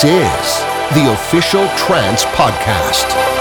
This is the official Trance Podcast.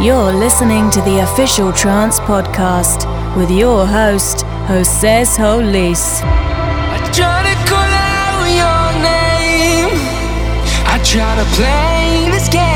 You're listening to the official Trance Podcast with your host, Jose Solis. I try to call out your name. I try to play this game,